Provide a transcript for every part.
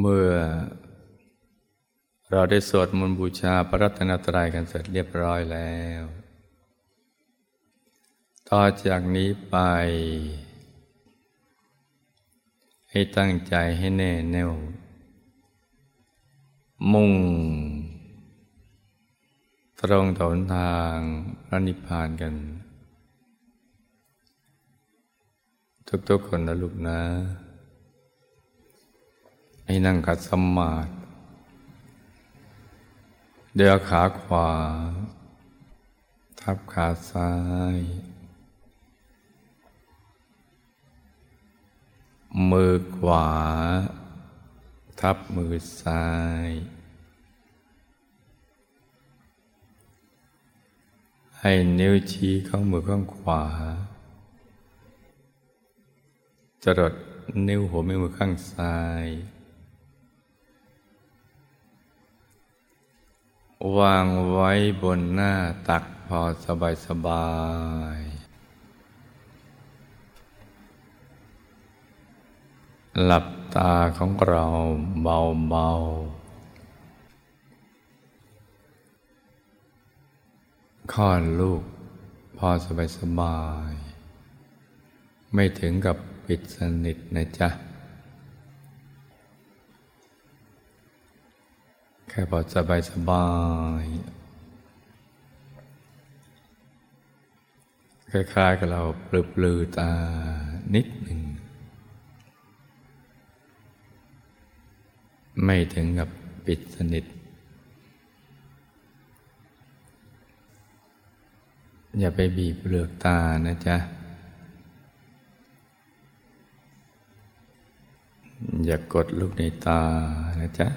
เมื่อ เราได้สวดมนต์บูชาพระรัตนตรัยกันเสร็จเรียบร้อยแล้ว ต่อจากนี้ไป ให้ตั้งใจให้แน่แน่ว มุ่ง ตรงต่อนทางพระนิพพานกัน ทุกๆคนนะลูกนะ ให้นั่งกัดสมาธิเดือขาขวา ทับขาซ้าย มือขวา ทับมือซ้าย ให้นิ้วชี้ข้างมือข้างขวา จรดนิ้วหัวแม่มือข้างซ้าย วางไว้บนหน้าตักพอสบายสบายหลับตาของเราเบาเบาคลอดลูกพอสบายสบาย ไม่ถึงกับปิดสนิทนะจ๊ะ ค่พอสบายสบายคล้ายๆกับเราปลือปลือตานิดหนึ่ง ไม่ถึงกับปิดสนิท อย่าไปบีบเปลือกตานะจ๊ะ อย่ากดลูกในตานะจ๊ะ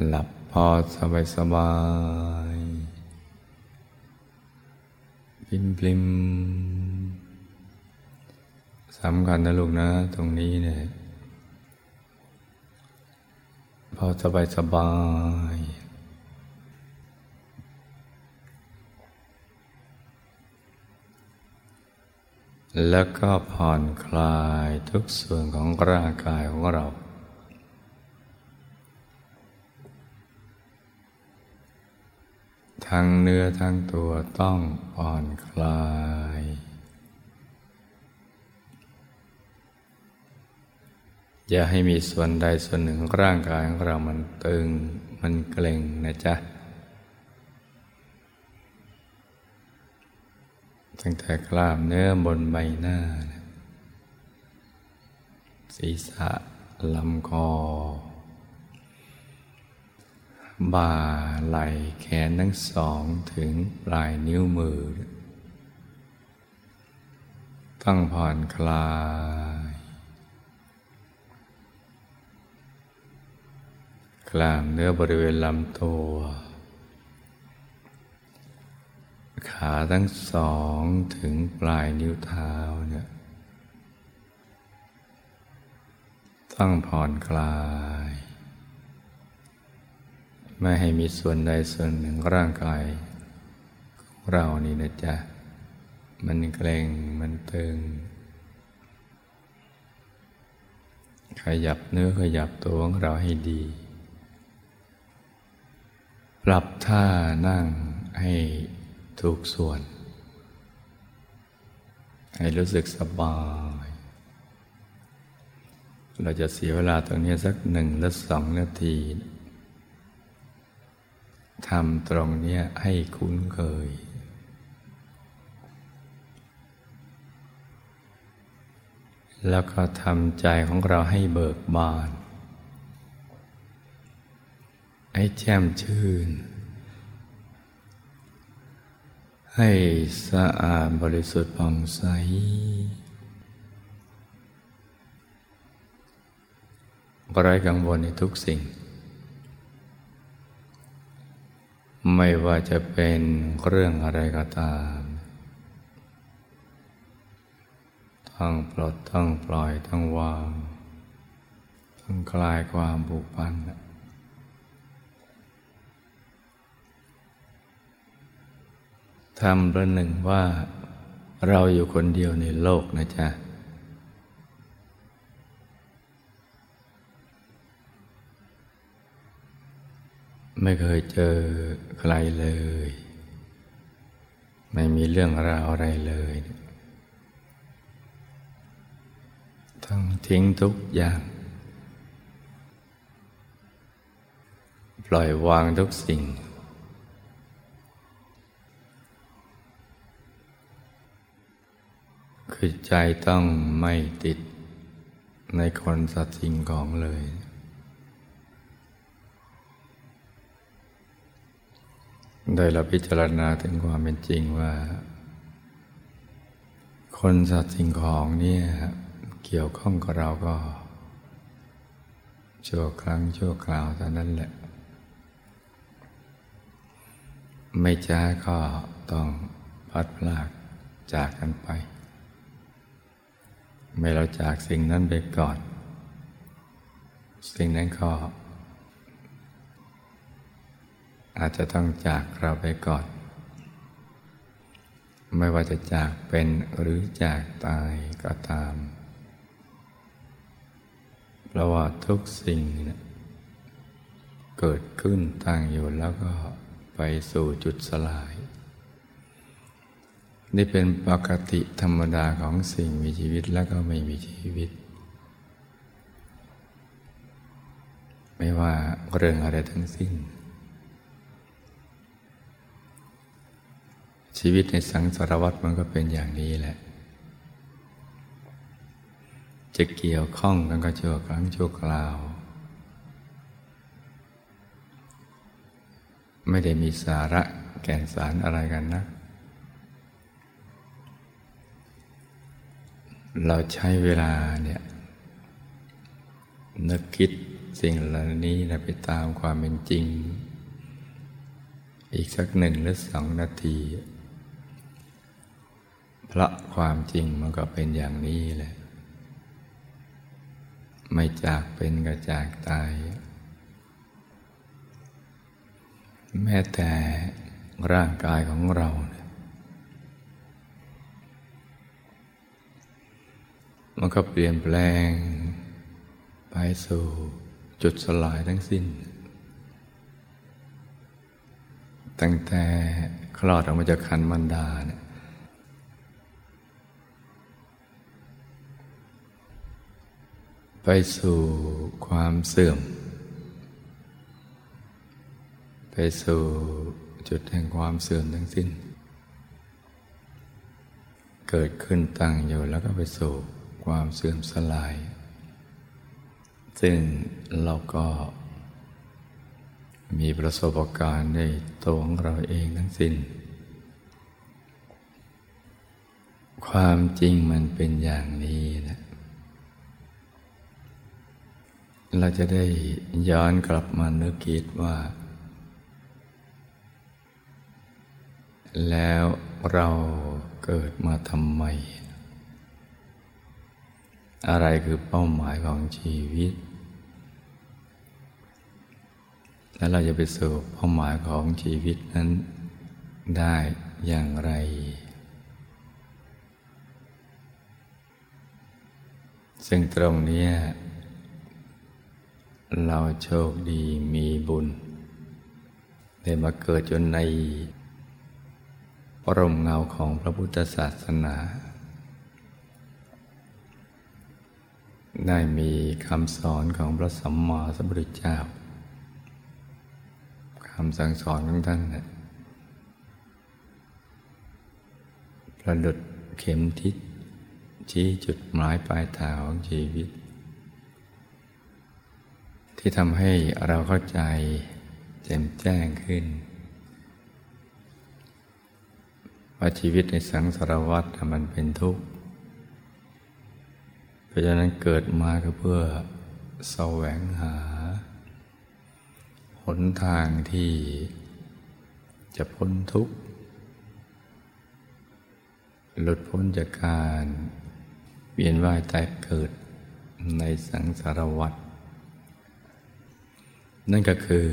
หลับพอสบายสบายพิมพิมสำคัญนะลูกนะ ตรงนี้เนี่ยพอสบายสบายแล้วก็ผ่อนคลายทุกส่วนของร่างกายของเรา ทั้งเนื้อทั้งตัวต้องผ่อนคลาย อย่าให้มีส่วนใดส่วนหนึ่งของร่างกายของเรามันตึง มันเกร็งนะจ๊ะ ตั้งแต่กล้ามเนื้อบนใบหน้า ศีรษะลำคอ บ่าไหล่แขนทั้งสองถึงปลายนิ้วมือ ต้องผ่อนคลาย กล้ามเนื้อบริเวณลำตัว ขาทั้งสองถึงปลายนิ้วเท้าเนี่ยต้องผ่อนคลาย ไม่ให้มีส่วนใดส่วนหนึ่งร่างกายของเรานี่นะจ๊ะ มันเกร็งมันตึง ขยับเนื้อขยับตัวของเราให้ดี ปรับท่านั่งให้ถูกส่วน ให้รู้สึกสบายเราจะเสียเวลาตรงนี้สักหนึ่งหรือสองนาที ทำตรงนี้ให้คุ้นเคย แล้วก็ทำใจของเราให้เบิกบาน ให้แจ่มชื่น ให้สะอาดบริสุทธิ์ผ่องใสไร้กังวลในทุกสิ่ง ไม่ว่าจะเป็นเรื่องอะไรก็ตาม ต้องปลดต้องปล่อยต้องวาง ต้องคลายความผูกพันทำประหนึ่งว่าเราอยู่คนเดียวในโลกนะจ๊ะ ไม่เคยเจอใครเลย ไม่มีเรื่องราวอะไรเลย ต้องทิ้งทุกอย่าง ปล่อยวางทุกสิ่ง คือใจต้องไม่ติดในคนสัตว์สิ่งของเลย โดยเราพิจารณาถึงความเป็นจริงว่า คนสัตว์สิ่งของเนี่ยเกี่ยวข้องกับเราก็ชั่วครั้งชั่วคราวเท่านั้นแหละ ไม่ช้าก็ต้องพัดพลากจากกันไป ไม่เราจากสิ่งนั้นไปก่อน สิ่งนั้นก็ อาจจะต้องจากเราไปก่อน ไม่ว่าจะจากเป็นหรือจากตายก็ตาม เพราะว่าทุกสิ่งนะเกิดขึ้นตั้งอยู่แล้วก็ไปสู่จุดสลาย นี่เป็นปกติธรรมดาของสิ่งมีชีวิตแล้วก็ไม่มีชีวิต ไม่ว่าเรื่องอะไรทั้งสิ้น ชีวิตในสังสารวัฏมันก็เป็นอย่างนี้แหละ จะเกี่ยวข้องกันก็ชั่วครั้งชั่วคราว ไม่ได้มีสาระแก่นสารอะไรกันนะ เราใช้เวลาเนี่ยนึกคิดสิ่งเหล่านี้นะไปตามความเป็นจริง อีกสักหนึ่งหรือสองนาที เพราะความจริงมันก็เป็นอย่างนี้แหละ ไม่จากเป็นก็จากตาย แม้แต่ร่างกายของเราเนี่ยมันก็เปลี่ยนแปลง ไปสู่จุดสลายทั้งสิ้น ตั้งแต่คลอดออกมาจากคันมันดาเนี่ย ไปสู่ความเสื่อม ไปสู่จุดแห่งความเสื่อมทั้งสิ้น เกิดขึ้นตั้งอยู่แล้วก็ไปสู่ความเสื่อมสลาย ซึ่งเราก็มีประสบการณ์ในตัวของเราเองทั้งสิ้น ความจริงมันเป็นอย่างนี้นะ เราจะได้ย้อนกลับมานึกคิดว่า แล้วเราเกิดมาทำไม อะไรคือเป้าหมายของชีวิต แล้วเราจะไปสู่เป้าหมายของชีวิตนั้นได้อย่างไร ซึ่งตรงนี้ เราโชคดีมีบุญ ได้มาเกิดจนในปรมเงาของพระพุทธศาสนา ได้มีคำสอนของพระสัมมาสัมพุทธเจ้าคำสั่งสอนของท่านนะประดุดเข็มทิศชี้จุดหมายปลายทางของชีวิต ที่ทำให้เราเข้าใจแจ่มแจ้งขึ้น ว่าชีวิตในสังสารวัฏมันเป็นทุกข์ เพราะฉะนั้นเกิดมาก็เพื่อแสวงหา หนทางที่จะพ้นทุกข์ หลุดพ้นจากการเวียนว่ายตายเกิดในสังสารวัฏ นั่นก็คือ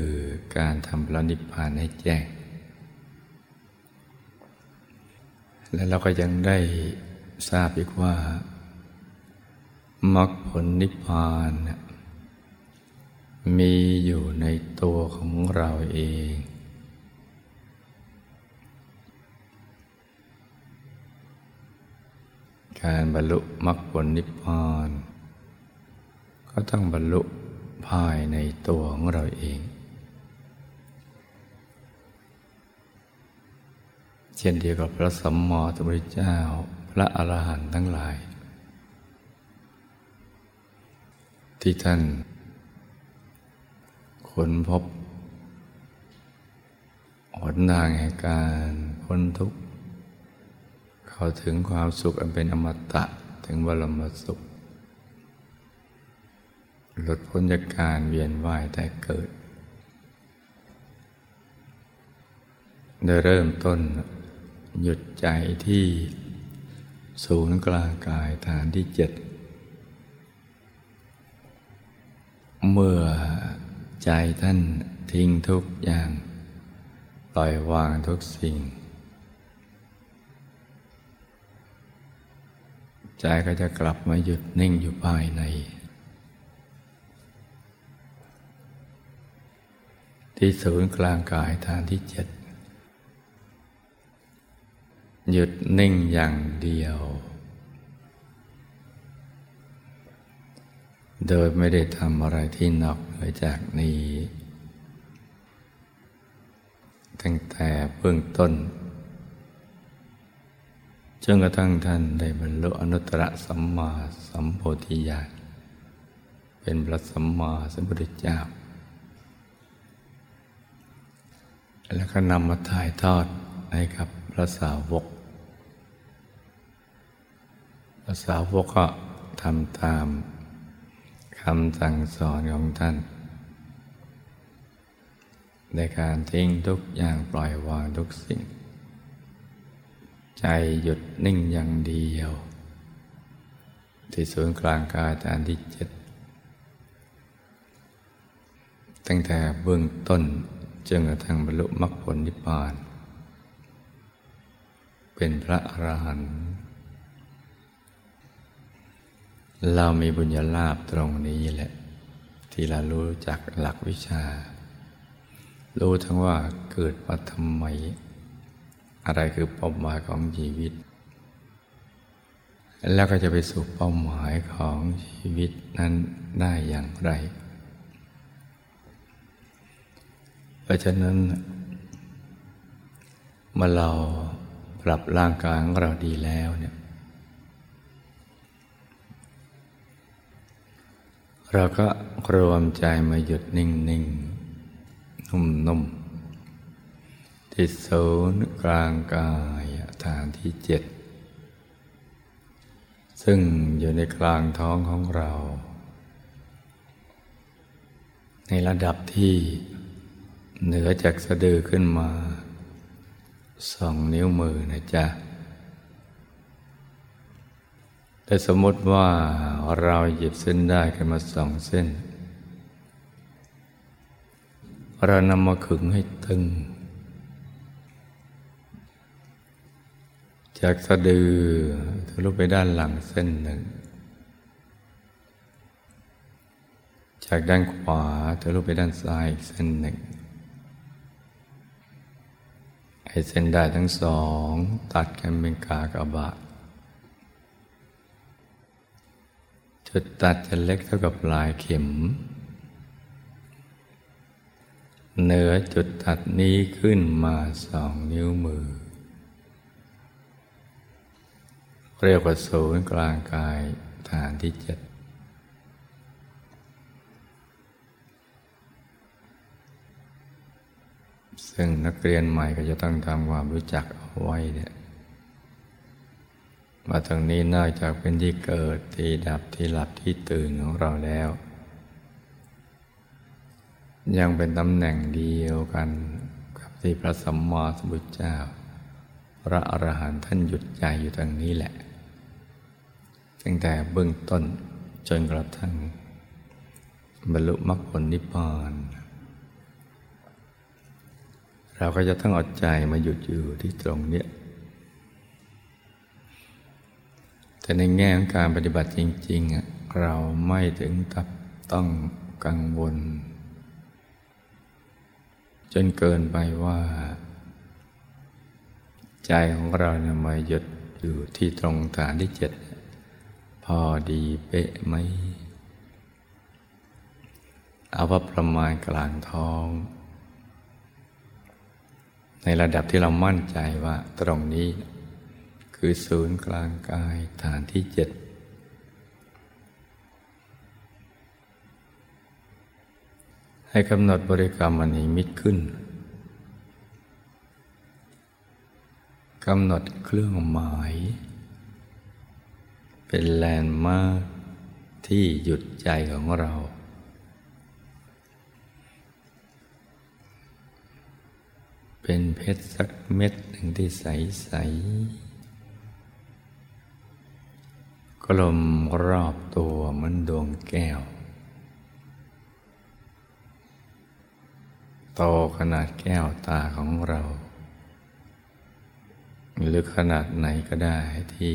การทำพระนิพพานให้แจ้ง และเราก็ยังได้ทราบอีกว่ามรรคผลนิพพาน มีอยู่ในตัวของเราเอง การบรรลุมรรคผลนิพพาน ก็ต้องบรรลุ ภายในตัวของเราเอง เช่นเดียวกับพระสัมมาสัมพุทธเจ้า พระอรหันต์ทั้งหลาย ที่ท่านค้นพบหนทางแห่งการพ้นทุกข์ เข้าถึงความสุขอันเป็นอมตะถึงบรมสุข หลุดพ้นจากการเวียนว่ายแต่เกิดได้เริ่มต้นหยุดใจที่ศูนย์กลางกายฐานที่เจ็ด เมื่อใจท่านทิ้งทุกอย่าง ปล่อยวางทุกสิ่ง ใจก็จะกลับมาหยุดนิ่งอยู่ภายใน ที่ศูนย์กลางกายฐานที่เจ็ดหยุดนิ่งอย่างเดียว โดยไม่ได้ทำอะไรที่นอกเหนือจากนี้ ตั้งแต่เบื้องต้นจนกระทั่งท่านได้บรรลุอนุตตรสัมมาสัมโพธิญาณเป็นพระสัมมาสัมพุทธเจ้า แล้วก็นำมาถ่ายทอดให้กับพระสาวก พระสาวกก็ทำตามคำสั่งสอนของท่าน ในการทิ้งทุกอย่างปล่อยวางทุกสิ่ง ใจหยุดนิ่งอย่างเดียว ที่ศูนย์กลางกายฐานที่เจ็ดตั้งแต่เบื้องต้น จนกระทั่งบรรลุมรรคผลนิพพาน เป็นพระอรหันต์เรามีบุญญาลาภตรงนี้แหละ ที่เรารู้จักหลักวิชา รู้ทั้งว่าเกิดมาทำไม อะไรคือเป้าหมายของชีวิต แล้วก็จะไปสู่เป้าหมายของชีวิตนั้นได้อย่างไร เพ ราะฉะนั้นเมื่อเราปรับร่างกายของเราดีแล้วเนี่ยเราก็รวมใจมาหยุดนิ่งนิ่งนุ่มนุ่มที่ศูนย์กลางกายฐานที่เจ็ด ซึ่งอยู่ในกลางท้องของเรา ในระดับที่ เหนือจากสะดือขึ้นมาสองนิ้วมือนะจ๊ะ แต่สมมติว่าเราหยิบเส้นได้กันมาสองเส้น เรานำมาขึงให้ตึง จากสะดือทะลุไปด้านหลังเส้นหนึ่ง จากด้านขวาทะลุไปด้านซ้ายอีกเส้นหนึ่ง ไอ้เส้นได้ทั้งสอง ตัดกันเป็นกากบาทจุดตัดจะเล็กเท่ากับลายเข็ม เหนือจุดตัดนี้ขึ้นมาสองนิ้วมือ เรียกว่าศูนย์กลางกายฐานที่เจ็ด ซึ่งนักเรียนใหม่ก็จะต้องทำความรู้จักเอาไว้เนี่ยมาตรงนี้นอกจากเป็นที่เกิดที่ดับที่หลับที่ตื่นของเราแล้ว ยังเป็นตำแหน่งเดียวกันกับที่พระสัมมาสัมพุทธเจ้า พระอรหันต์ท่านหยุดใจอยู่ตรงนี้แหละ ตั้งแต่เบื้องต้นจนกระทั่งบรรลุมรรคผลนิพพาน เราก็จะต้องอดใจมาหยุดอยู่ที่ตรงเนี้ยแต่ในแง่ของการปฏิบัติจริงๆ เราไม่ถึงกับต้องกังวล จนเกินไปว่า ใจของเราเนี่ยมาหยุดอยู่ที่ตรงฐานที่เจ็ดพอดีเป๊ะไหมเอาว่าประมาณกลางท้อง ในระดับที่เรามั่นใจว่าตรงนี้ คือศูนย์กลางกายฐานที่เจ็ดให้กำหนดบริกรรมอันนี้มิตขึ้นกำหนดเครื่องหมาย เป็นแลนด์มาร์คที่หยุดใจของเรา เป็นเพชรสักเม็ดหนึ่งที่ใสๆกลมรอบตัวเหมือนดวงแก้ว โตขนาดแก้วตาของเรา หรือขนาดไหนก็ได้ที่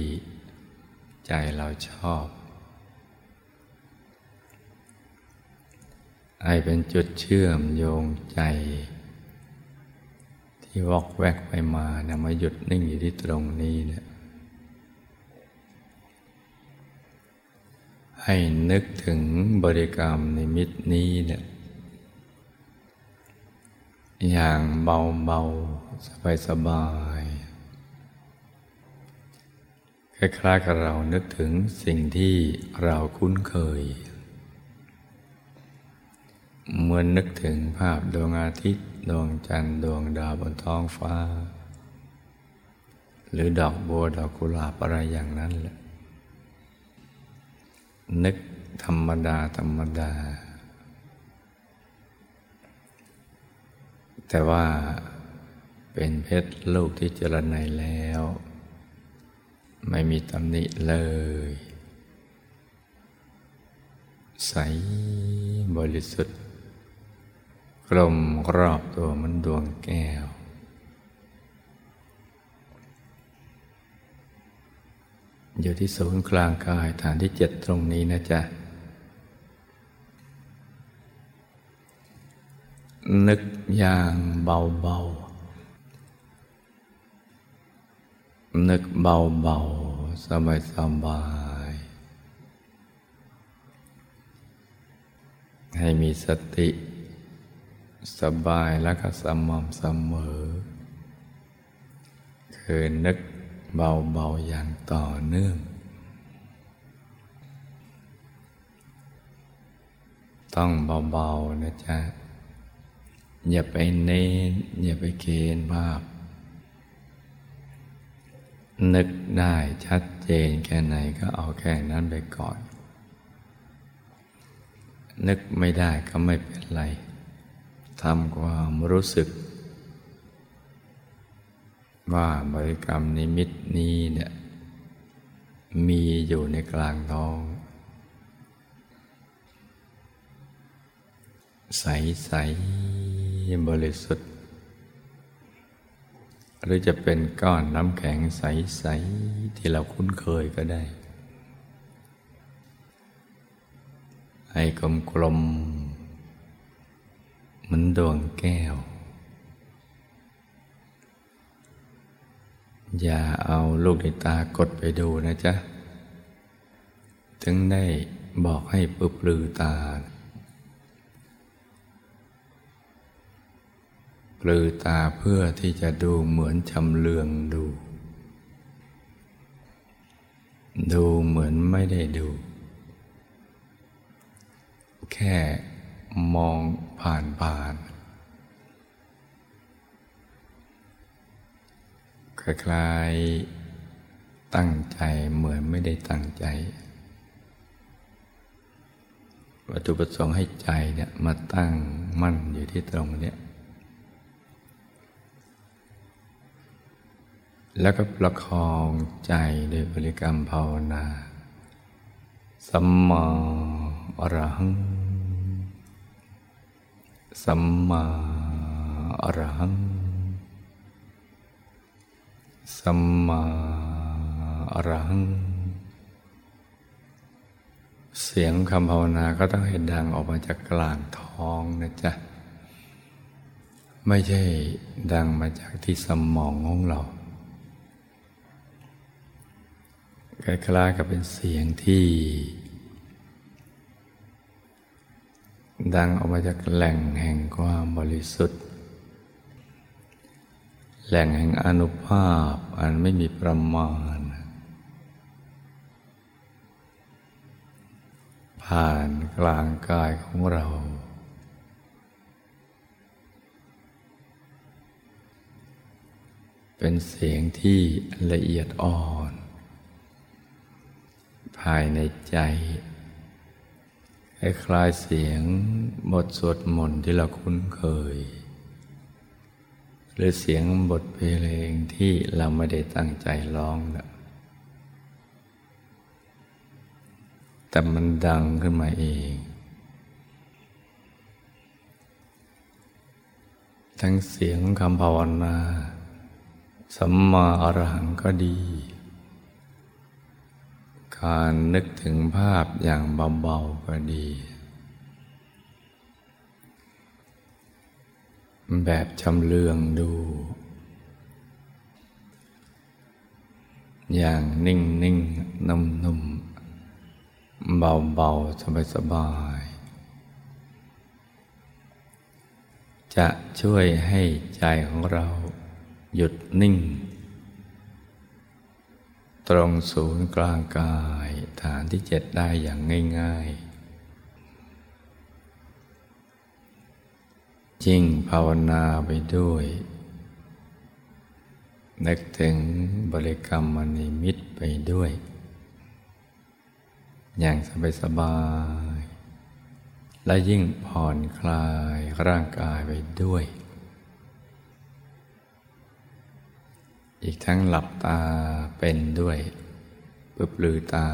ใจเราชอบให้เป็นจุดเชื่อมโยงใจ ที่วอกแวกไปมาเนี่ยมาหยุดนิ่งอยู่ที่ตรงนี้เนี่ยให้นึกถึงบริกรรมในมิตรนี้เนี่ยอย่างเบาเบาสบายสบายคล้ายๆกับเรานึกถึงสิ่งที่เราคุ้นเคย เหมือนนึกถึงภาพดวงอาทิตย์ ดวงจันทร์ดวงดาวบนท้องฟ้า หรือดอกบัวดอกกุหลาบอะไรอย่างนั้นแหละ นึกธรรมดา ธรรมดา แต่ว่าเป็นเพชรลูกที่เจริญในแล้ว ไม่มีตำหนิเลย ใสบริสุทธิ์ กลมรอบตัวมันดวงแก้ว อยู่ที่ศูนย์กลางกายฐานที่เจ็ดตรงนี้นะจ๊ะ นึกอย่างเบาๆ นึกเบาๆ สบายสบายให้มีสติ สบายแล้วก็สม่ำเสมอ คือนึกเบาๆอย่างต่อเนื่อง ต้องเบาๆนะจ๊ะ อย่าไปเน้น อย่าไปเกณฑ์ภาพ นึกได้ชัดเจนแค่ไหนก็เอาแค่นั้นไปก่อน นึกไม่ได้ก็ไม่เป็นไร ทำความรู้สึก ว่าบริกรรมนิมิตนี้เนี่ยมีอยู่ในกลางท้อง ใสๆบริสุทธิ์ หรือจะเป็นก้อนน้ำแข็งใสๆที่เราคุ้นเคยก็ได้ ให้กลมกลม เหมือนดวงแก้ว อย่าเอาลูกในตากดไปดูนะจ๊ะ ถึงได้บอกให้ปุบลือตาปลือตาเพื่อที่จะดูเหมือนชำเลืองดู ดูเหมือนไม่ได้ดู แค่มอง ผ่านผ่านคล้ายๆตั้งใจเหมือนไม่ได้ตั้งใจ วัตถุประสงค์ให้ใจเนี่ยมาตั้งมั่นอยู่ที่ตรงเนี้ยแล้วก็ประคองใจโดยบริกรรมภาวนา สัมมาอรหัง สัมมาอรหัง สัมมาอรหัง เสียงคำภาวนาก็ต้องเห็นดังออกมาจากกลางท้องนะจ๊ะไไม่ใช่ดังมาจากที่สมองของเราคล้ายๆกับเป็นเสียงที่ ดังออกมาจากแหล่งแห่งความบริสุทธิ์ แหล่งแห่งอนุภาพอันไม่มีประมาณ ผ่านกลางกายของเรา เป็นเสียงที่ละเอียดอ่อน ภายในใจ คล้ายเสียงบทสวดมนต์ที่เราคุ้นเคย หรือเสียงบทเพลงที่เราไม่ได้ตั้งใจร้องนะแต่มันดังขึ้นมาเอง ทั้งเสียงคำภาวนาสัมมาอรหังก็ดี การนึกถึงภาพอย่างเบาๆก็ดี แบบชำเลืองดู อย่างนิ่งนิ่งนุ่มนุ่มเบาเบาสบายสบาย จะช่วยให้ใจของเราหยุดนิ่ง ตรงศูนย์กลางกายฐานที่เจ็ดได้อย่างง่าย ๆ ยิ่งภาวนาไปด้วย นึกถึงบริกรรมมณีมิตรไปด้วย อย่างสบายๆและยิ่งผ่อนคลายร่างกายไปด้วย อีกทั้งหลับตาเป็นด้วยปึบลือตา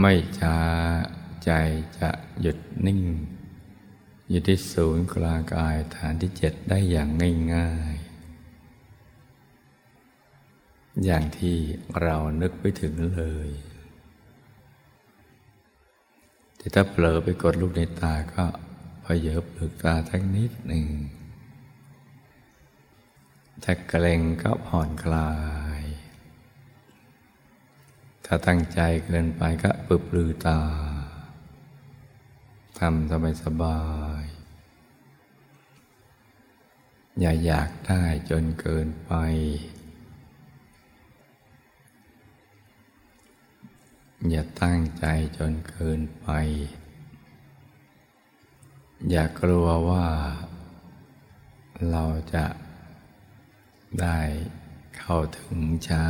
ไม่ช้าใจจะหยุดนิ่ง อยู่ที่ศูนย์กลางกายฐานที่เจ็ดได้อย่างง่ายๆ อย่างที่เรานึกไปถึงเลยแต่ถ้าเผลอไปกดลูกในตาก็พยเยบลือตาทั้งนิดหนึ่ง ถ้าเกรงก็ผ่อนคลาย ถ้าตั้งใจเกินไปก็ปึบลือตา ทำสบายสบาย อย่าอยากได้จนเกินไป อย่าตั้งใจจนเกินไป อย่ากลัวว่าเราจะ ได้เข้าถึงช้า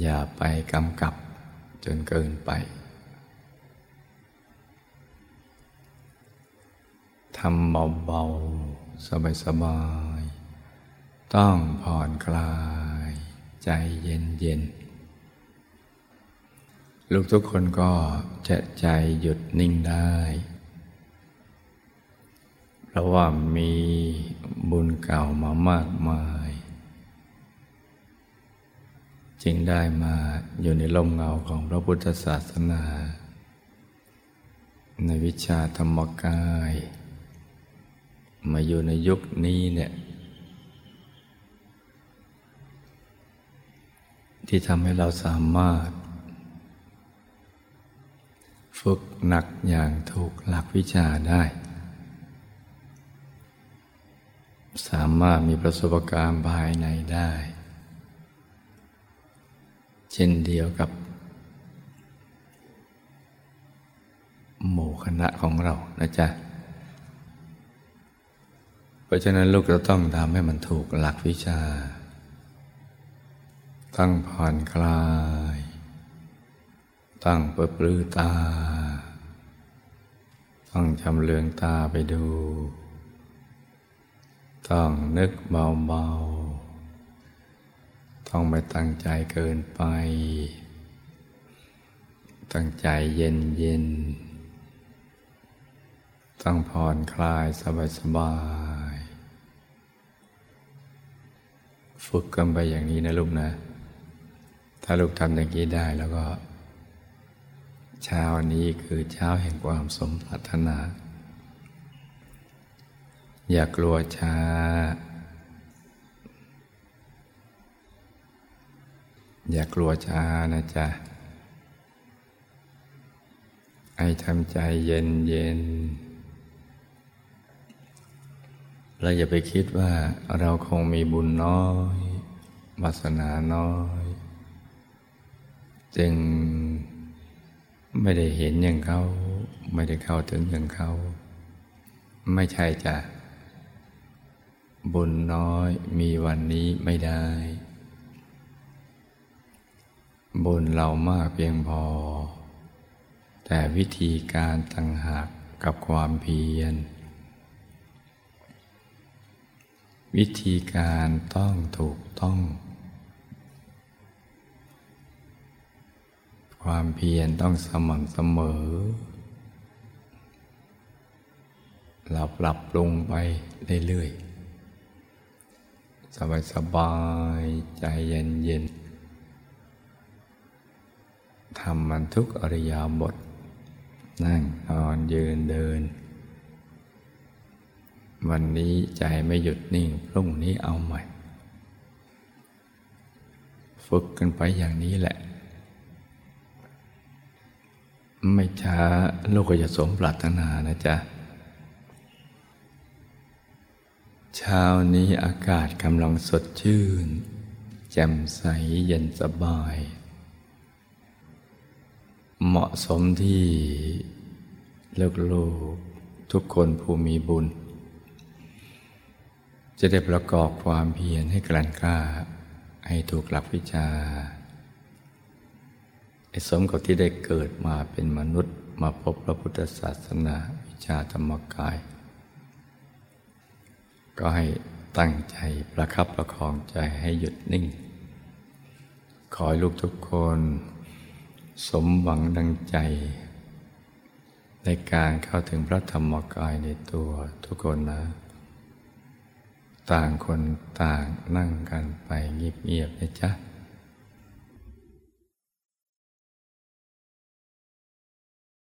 อย่าไปกำกับจนเกินไปทำเบาๆ สบายๆ ต้องผ่อนคลายใจเย็นๆ ลูกทุกคนก็จะใจหยุดนิ่งได้ ราะว่ามีบุญเก่ามามากมาย จึงได้มาอยู่ในลมเงาของพระพุทธศาสนา ในวิชาธรรมกาย มาอยู่ในยุคนี้เนี่ยที่ทำให้เราสามารถ ฝึกหนักอย่างถูกหลักวิชาได้ สามารถมีประสบการณ์ภายในได้ เช่นเดียวกับ หมู่คณะของเรานะจ๊ะ เพราะฉะนั้นลูกจะต้องทำให้มันถูกหลักวิชา ตั้งผ่อนคลาย ตั้งเปิดปลือตาต้องจำเลืองตาไปดู ต้องนึกเบาๆ ต้องไม่ตั้งใจเกินไป ตั้งใจเย็นเย็นต้องผ่อนคลายสบายสบายฝึกกันไปอย่างนี้นะลูกนะ ถ้าลูกทำอย่างนี้ได้แล้วก็ เช้านี้คือเช้าแห่งความสมปรารถนา อย่ากลัวช้า อย่ากลัวช้านะจ๊ะไอทำใจเย็นเย็นเราอย่าไปคิดว่าเราคงมีบุญน้อยวาสนาน้อย จึงไม่ได้เห็นอย่างเขา ไม่ได้เข้าถึงอย่างเขา ไม่ใช่จ้ะ บุญน้อยมีวันนี้ไม่ได้ บุญเรามากเพียงพอ แต่วิธีการต่างหากกับความเพียร วิธีการต้องถูกต้อง ความเพียรต้องสม่ำเสมอเราปรับปรุงไปเรื่อยๆ สบายสบายใจเย็นเย็นทำมันทุกอริยาบท นั่งนอนยืนเดิน วันนี้ใจไม่หยุดนิ่ง พรุ่งนี้เอาใหม่ ฝึกกันไปอย่างนี้แหละ ไม่ช้าลูกก็จะสมปรารถนานะจ๊ะ เช้านี้อากาศกำลังสดชื่น แจ่มใสเย็นสบาย เหมาะสมที่ลูกๆทุกคนผู้มีบุญ จะได้ประกอบความเพียรให้กลั่นกล้า ให้ถูกหลักวิชาไอ้สมกับที่ได้เกิดมาเป็นมนุษย์มาพบพระพุทธศาสนาวิชาธรรมกาย ก็ให้ตั้งใจประคับประคองใจให้หยุดนิ่ง ขอให้ลูกทุกคน สมหวังดังใจ ในการเข้าถึงพระธรรมกายในตัวทุกคนนะ ต่างคนต่างนั่งกันไปเงียบๆนะจ๊ะ